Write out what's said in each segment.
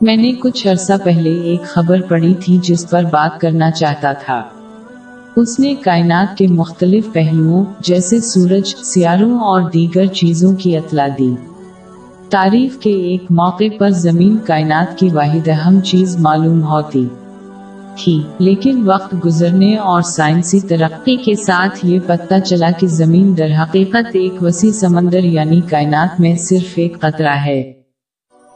میں نے کچھ عرصہ پہلے ایک خبر پڑھی تھی جس پر بات کرنا چاہتا تھا۔ اس نے کائنات کے مختلف پہلوؤں جیسے سورج، سیاروں اور دیگر چیزوں کی اطلاع دی۔ تعریف کے ایک موقع پر زمین کائنات کی واحد اہم چیز معلوم ہوتی۔ تھی، لیکن وقت گزرنے اور سائنسی ترقی کے ساتھ یہ پتہ چلا کہ زمین در حقیقت ایک وسیع سمندر یعنی کائنات میں صرف ایک قطرہ ہے۔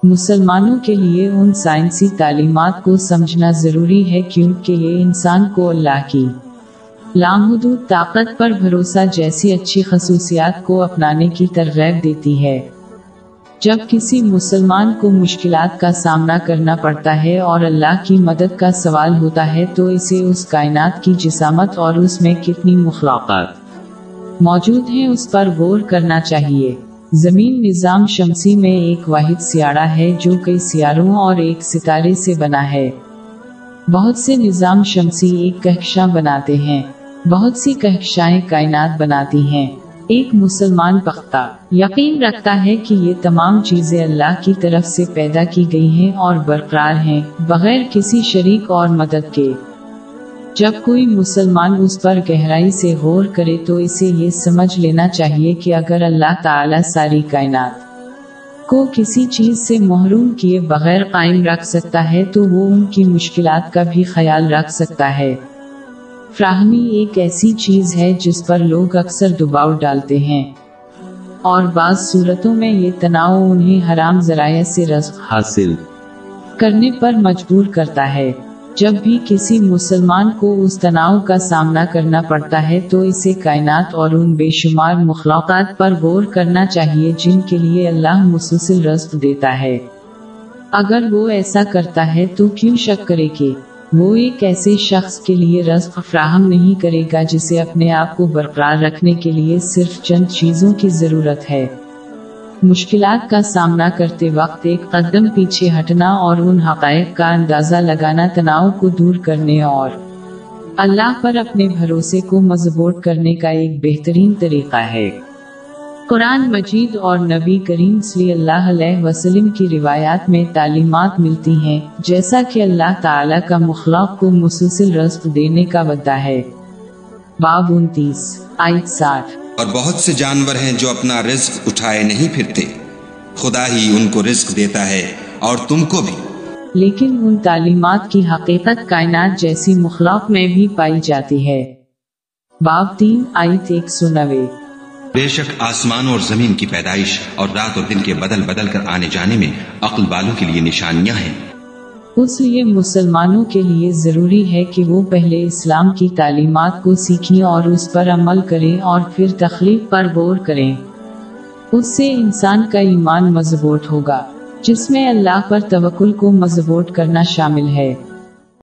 مسلمانوں کے لیے ان سائنسی تعلیمات کو سمجھنا ضروری ہے کیونکہ یہ انسان کو اللہ کی لامحدود طاقت پر بھروسہ جیسی اچھی خصوصیات کو اپنانے کی ترغیب دیتی ہے۔ جب کسی مسلمان کو مشکلات کا سامنا کرنا پڑتا ہے اور اللہ کی مدد کا سوال ہوتا ہے تو اسے اس کائنات کی جسامت اور اس میں کتنی مخلاقات موجود ہیں اس پر غور کرنا چاہیے۔ زمین نظام شمسی میں ایک واحد سیارہ ہے جو کئی سیاروں اور ایک ستارے سے بنا ہے۔ بہت سے نظام شمسی ایک کہکشاں بناتے ہیں۔ بہت سی کہکشائیں کائنات بناتی ہیں۔ ایک مسلمان پختہ یقین رکھتا ہے کہ یہ تمام چیزیں اللہ کی طرف سے پیدا کی گئی ہیں اور برقرار ہیں، بغیر کسی شریک اور مدد کے۔ جب کوئی مسلمان اس پر گہرائی سے غور کرے تو اسے یہ سمجھ لینا چاہیے کہ اگر اللہ تعالی ساری کائنات کو کسی چیز سے محروم کیے بغیر قائم رکھ سکتا ہے تو وہ ان کی مشکلات کا بھی خیال رکھ سکتا ہے۔ فراہمی ایک ایسی چیز ہے جس پر لوگ اکثر دباؤ ڈالتے ہیں۔ اور بعض صورتوں میں یہ تناؤ انہیں حرام ذرائع سے رزق حاصل کرنے پر مجبور کرتا ہے۔ جب بھی کسی مسلمان کو اس تناؤ کا سامنا کرنا پڑتا ہے تو اسے کائنات اور ان بے شمار مخلوقات پر غور کرنا چاہیے جن کے لیے اللہ مسلسل رزق دیتا ہے۔ اگر وہ ایسا کرتا ہے تو کیوں شک کرے کہ وہ ایک ایسے شخص کے لیے رزق فراہم نہیں کرے گا جسے اپنے آپ کو برقرار رکھنے کے لیے صرف چند چیزوں کی ضرورت ہے۔ مشکلات کا سامنا کرتے وقت ایک قدم پیچھے ہٹنا اور ان حقائق کا اندازہ لگانا تناؤ کو دور کرنے اور اللہ پر اپنے بھروسے کو مضبوط کرنے کا ایک بہترین طریقہ ہے۔ قرآن مجید اور نبی کریم صلی اللہ علیہ وسلم کی روایات میں تعلیمات ملتی ہیں، جیسا کہ اللہ تعالیٰ کا مخلوق کو مسلسل رزق دینے کا وعدہ ہے۔ باب انتیس آئٹ ساٹھ۔ اور بہت سے جانور ہیں جو اپنا رزق اٹھائے نہیں پھرتے۔ خدا ہی ان کو رزق دیتا ہے اور تم کو بھی۔ لیکن ان تعلیمات کی حقیقت کائنات جیسی مخلوق میں بھی پائی جاتی ہے۔ باب تین آئٹ ایک سو نوے۔ بے شک آسمان اور زمین کی پیدائش اور رات اور دن کے بدل بدل کر آنے جانے میں عقل والوں کے لیے نشانیاں ہیں۔ اس لیے مسلمانوں کے لیے ضروری ہے کہ وہ پہلے اسلام کی تعلیمات کو سیکھیں اور اس پر عمل کریں اور پھر تخلیق پر غور کریں۔ اس سے انسان کا ایمان مضبوط ہوگا، جس میں اللہ پر توکل کو مضبوط کرنا شامل ہے۔